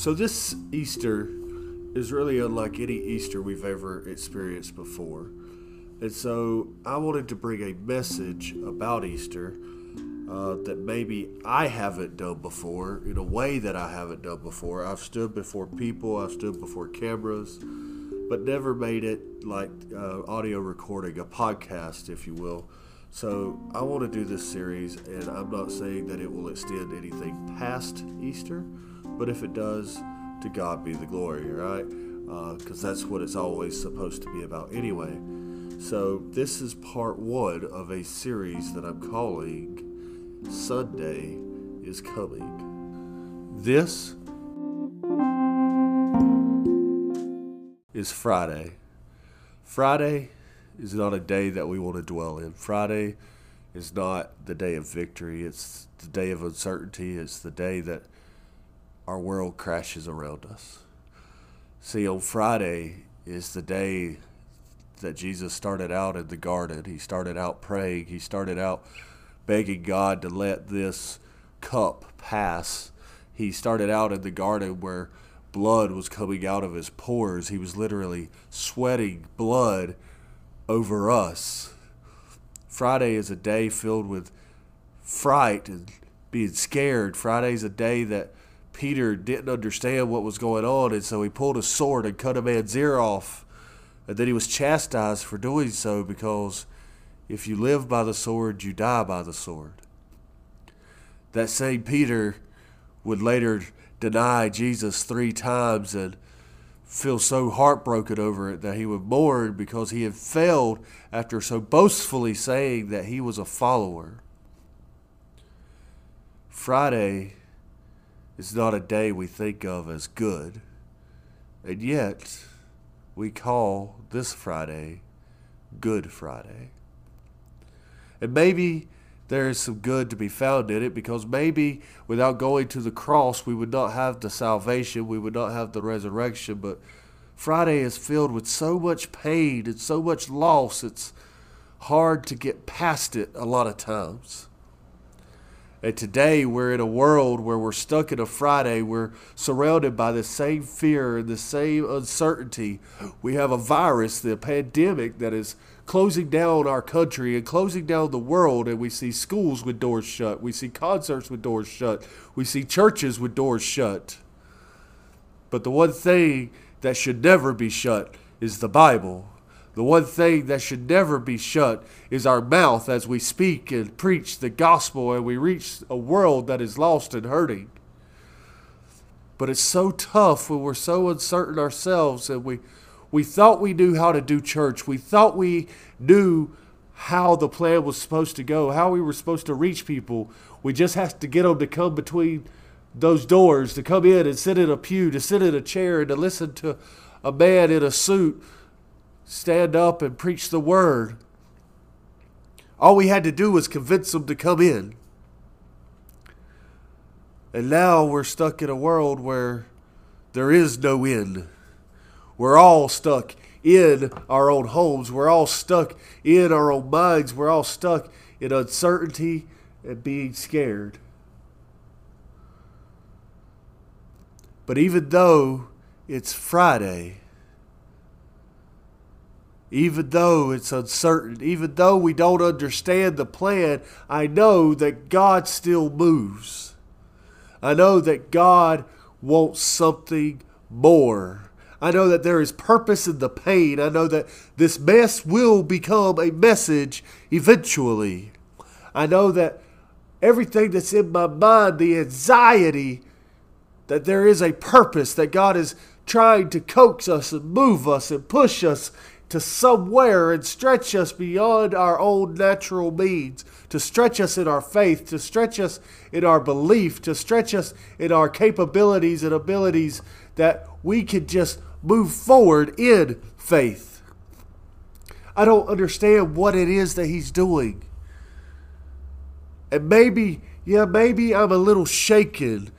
So, this Easter is really unlike any Easter we've ever experienced before. And so, I wanted to bring a message about Easter uh, that maybe I haven't done before in a way that I haven't done before. I've stood before people, I've stood before cameras, but never made it like uh, audio recording, a podcast, if you will. So I want to do this series, and I'm not saying that it will extend anything past Easter, but if it does, to God be the glory, right? Because uh, that's what it's always supposed to be about anyway. So this is part one of a series that I'm calling Sunday is Coming. This is Friday. Friday is not a day that we want to dwell in. Friday is not the day of victory, it's the day of uncertainty, it's the day that our world crashes around us. See, on Friday is the day that Jesus started out in the garden. He started out praying, he started out begging God to let this cup pass. He started out in the garden where blood was coming out of his pores. He was literally sweating blood over us. Friday is a day filled with fright and being scared. Friday is a day that Peter didn't understand what was going on, and so he pulled a sword and cut a man's ear off. And then he was chastised for doing so because if you live by the sword, you die by the sword. That same Peter would later deny Jesus three times and feel so heartbroken over it that he would mourn because he had failed after so boastfully saying that he was a follower. Friday is not a day we think of as good, and yet we call this Friday Good Friday. And maybe there is some good to be found in it because maybe without going to the cross, we would not have the salvation, we would not have the resurrection. But Friday is filled with so much pain and so much loss, it's hard to get past it a lot of times. And today we're in a world where we're stuck in a Friday. We're surrounded by the same fear and the same uncertainty. We have a virus, the pandemic, that is closing down our country and closing down the world. And we see schools with doors shut. We see concerts with doors shut. We see churches with doors shut. But the one thing that should never be shut is the Bible. The one thing that should never be shut is our mouth as we speak and preach the gospel and we reach a world that is lost and hurting. But it's so tough when we're so uncertain ourselves and we, we thought we knew how to do church. We thought we knew how the plan was supposed to go, how we were supposed to reach people. We just have to get them to come between those doors, to come in and sit in a pew, to sit in a chair, and to listen to a man in a suit stand up and preach the word. All we had to do was convince them to come in. And now we're stuck in a world where there is no end. We're all stuck in our own homes. We're all stuck in our own minds. We're all stuck in uncertainty and being scared. But even though it's Friday, even though it's uncertain, even though we don't understand the plan, I know that God still moves. I know that God wants something more. I know that there is purpose in the pain. I know that this mess will become a message eventually. I know that everything that's in my mind, the anxiety, that there is a purpose, that God is trying to coax us and move us and push us to somewhere and stretch us beyond our own natural means, to stretch us in our faith, to stretch us in our belief, to stretch us in our capabilities and abilities that we can just move forward in faith. I don't understand what it is that he's doing. And maybe, yeah, maybe I'm a little shaken,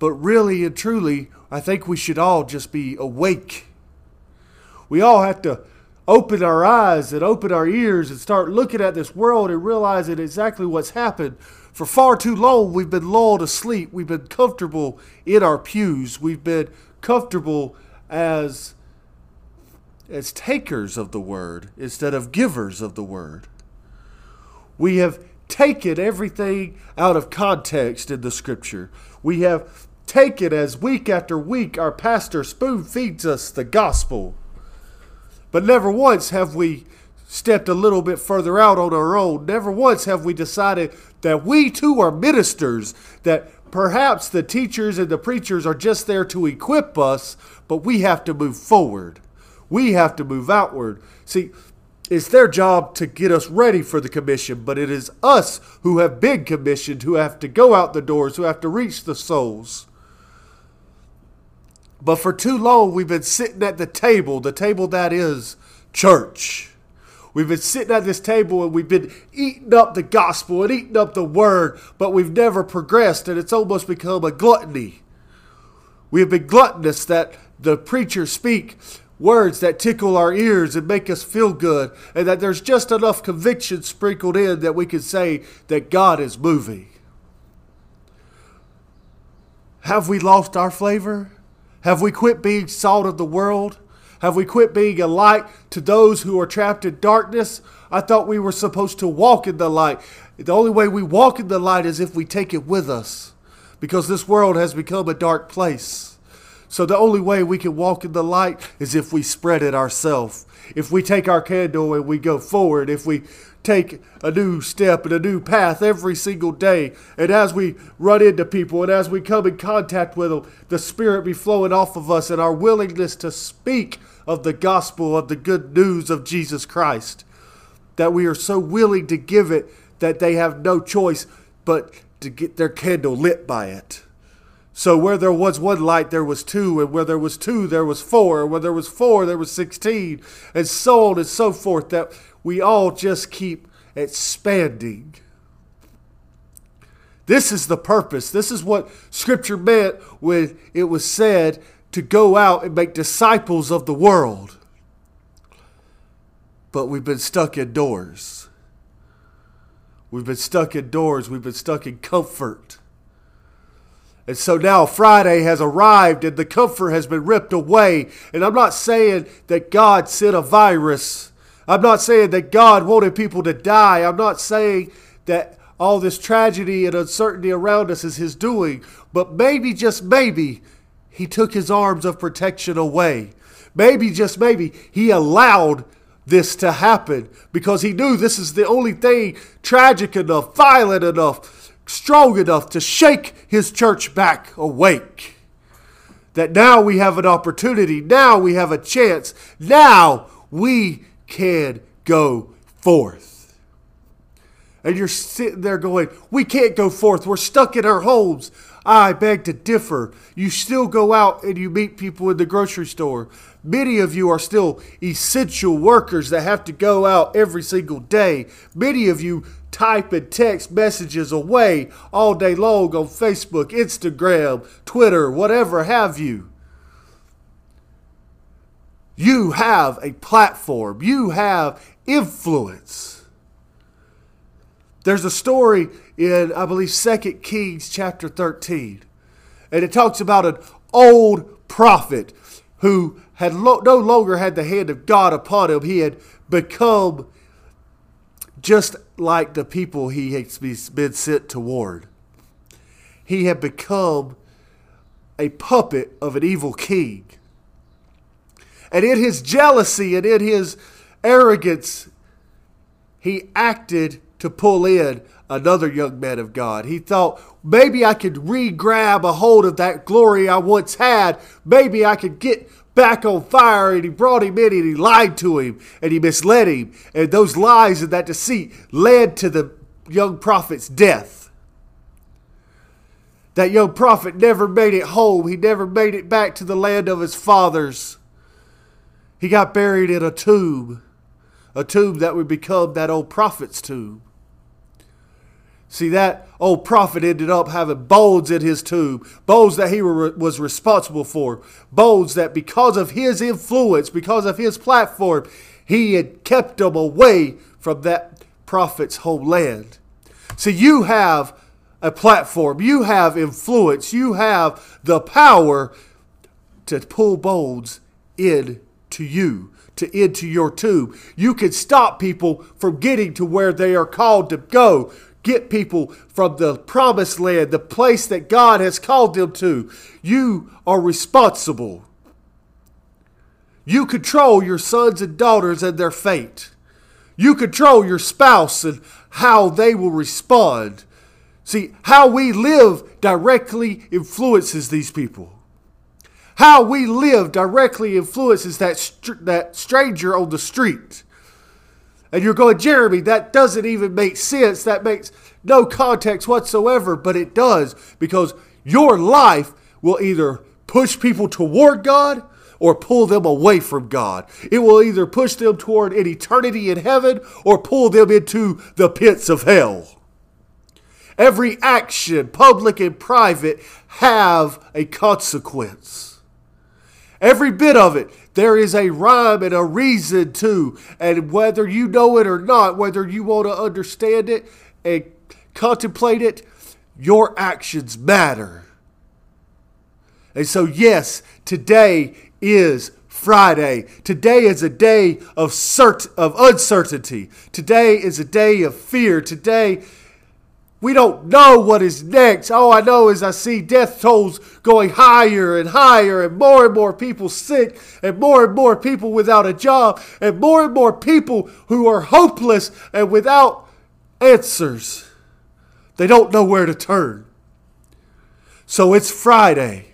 but really and truly, I think we should all just be awake. We all have to open our eyes and open our ears and start looking at this world and realizing exactly what's happened. For far too long, we've been lulled asleep. We've been comfortable in our pews. We've been comfortable as, as takers of the word instead of givers of the word. We have taken everything out of context in the scripture. We have taken as week after week our pastor spoon feeds us the gospel. But never once have we stepped a little bit further out on our own. Never once have we decided that we too are ministers, that perhaps the teachers and the preachers are just there to equip us, but we have to move forward. We have to move outward. See, it's their job to get us ready for the commission, but it is us who have been commissioned, who have to go out the doors, who have to reach the souls. But for too long, we've been sitting at the table, the table that is church. We've been sitting at this table and we've been eating up the gospel and eating up the word, but we've never progressed, and it's almost become a gluttony. We have been gluttonous that the preachers speak words that tickle our ears and make us feel good, and that there's just enough conviction sprinkled in that we can say that God is moving. Have we lost our flavor? Have we quit being salt of the world? Have we quit being a light to those who are trapped in darkness? I thought we were supposed to walk in the light. The only way we walk in the light is if we take it with us, because this world has become a dark place. So the only way we can walk in the light is if we spread it ourselves. If we take our candle and we go forward, if we take a new step and a new path every single day. And as we run into people and as we come in contact with them, the Spirit be flowing off of us and our willingness to speak of the gospel, of the good news of Jesus Christ. That we are so willing to give it that they have no choice but to get their candle lit by it. So where there was one light, there was two, and where there was two, there was four, and where there was four, there was sixteen, and so on and so forth. That we all just keep expanding. This is the purpose. This is what Scripture meant when it was said to go out and make disciples of the world. But we've been stuck indoors. We've been stuck indoors. We've been stuck in comfort. And so now Friday has arrived and the comfort has been ripped away. And I'm not saying that God sent a virus. I'm not saying that God wanted people to die. I'm not saying that all this tragedy and uncertainty around us is His doing. But maybe, just maybe, He took His arms of protection away. Maybe, just maybe, He allowed this to happen because He knew this is the only thing tragic enough, violent enough strong enough to shake his church back awake. That now we have an opportunity, now we have a chance, now we can go forth. And you're sitting there going, We can't go forth. We're stuck in our homes. I beg to differ. You still go out and you meet people in the grocery store. Many of you are still essential workers that have to go out every single day. Many of you type and text messages away all day long on Facebook, Instagram, Twitter, whatever have you. You have a platform, you have influence. There's a story in, I believe, 2 Kings chapter 13, and it talks about an old prophet who had lo- no longer had the hand of God upon him. He had become just like the people he had been sent toward. He had become a puppet of an evil king. And in his jealousy and in his arrogance, he acted to pull in another young man of God. He thought, maybe I could re grab a hold of that glory I once had. Maybe I could get back on fire and he brought him in and he lied to him and he misled him. And those lies and that deceit led to the young prophet's death. That young prophet never made it home. He never made it back to the land of his fathers. He got buried in a tomb, a tomb that would become that old prophet's tomb. See, that old prophet ended up having bones in his tomb, bones that he was responsible for, bones that because of his influence, because of his platform, he had kept them away from that prophet's homeland. See, you have a platform, you have influence, you have the power to pull bones in to you, to into your tube. You can stop people from getting to where they are called to go. Get people from the promised land, the place that God has called them to. You are responsible. You control your sons and daughters and their fate. You control your spouse and how they will respond. See, how we live directly influences these people. How we live directly influences that, str- that stranger on the street. And you're going, Jeremy, that doesn't even make sense. That makes no context whatsoever, but it does because your life will either push people toward God or pull them away from God. It will either push them toward an eternity in heaven or pull them into the pits of hell. Every action, public and private, have a consequence. Every bit of it, there is a rhyme and a reason to. And whether you know it or not, whether you want to understand it and contemplate it, your actions matter. And so, yes, today is Friday. Today is a day of cert- of uncertainty. Today is a day of fear. Today we don't know what is next. All I know is I see death tolls going higher and higher, and more and more people sick, and more and more people without a job, and more and more people who are hopeless and without answers. They don't know where to turn. So it's Friday.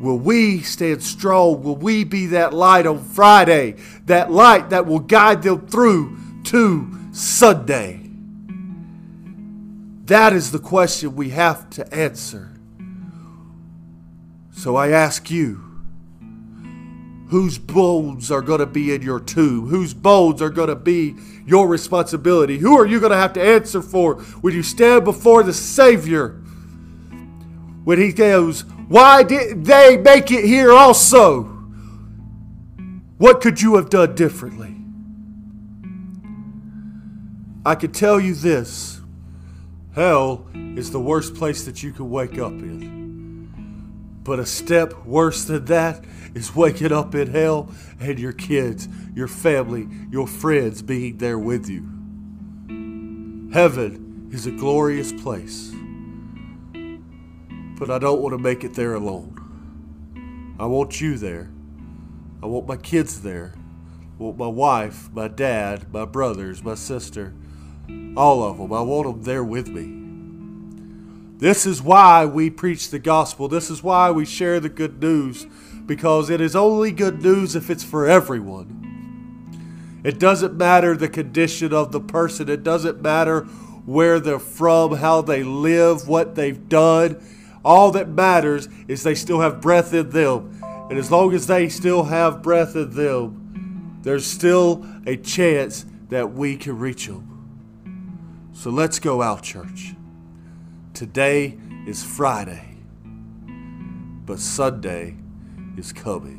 Will we stand strong? Will we be that light on Friday? That light that will guide them through to Sunday? That is the question we have to answer. So I ask you whose bones are going to be in your tomb? Whose bones are going to be your responsibility? Who are you going to have to answer for when you stand before the Savior? When He goes, why did they make it here also? What could you have done differently? I can tell you this hell is the worst place that you can wake up in. But a step worse than that is waking up in hell and your kids, your family, your friends being there with you. Heaven is a glorious place but I don't want to make it there alone. I want you there. I want my kids there. I want my wife, my dad, my brothers, my sister, all of them. I want them there with me. This is why we preach the gospel. This is why we share the good news, because it is only good news if it's for everyone. It doesn't matter the condition of the person, it doesn't matter where they're from, how they live, what they've done. All that matters is they still have breath in them. And as long as they still have breath in them, there's still a chance that we can reach them. So let's go out, church. Today is Friday, but Sunday is coming.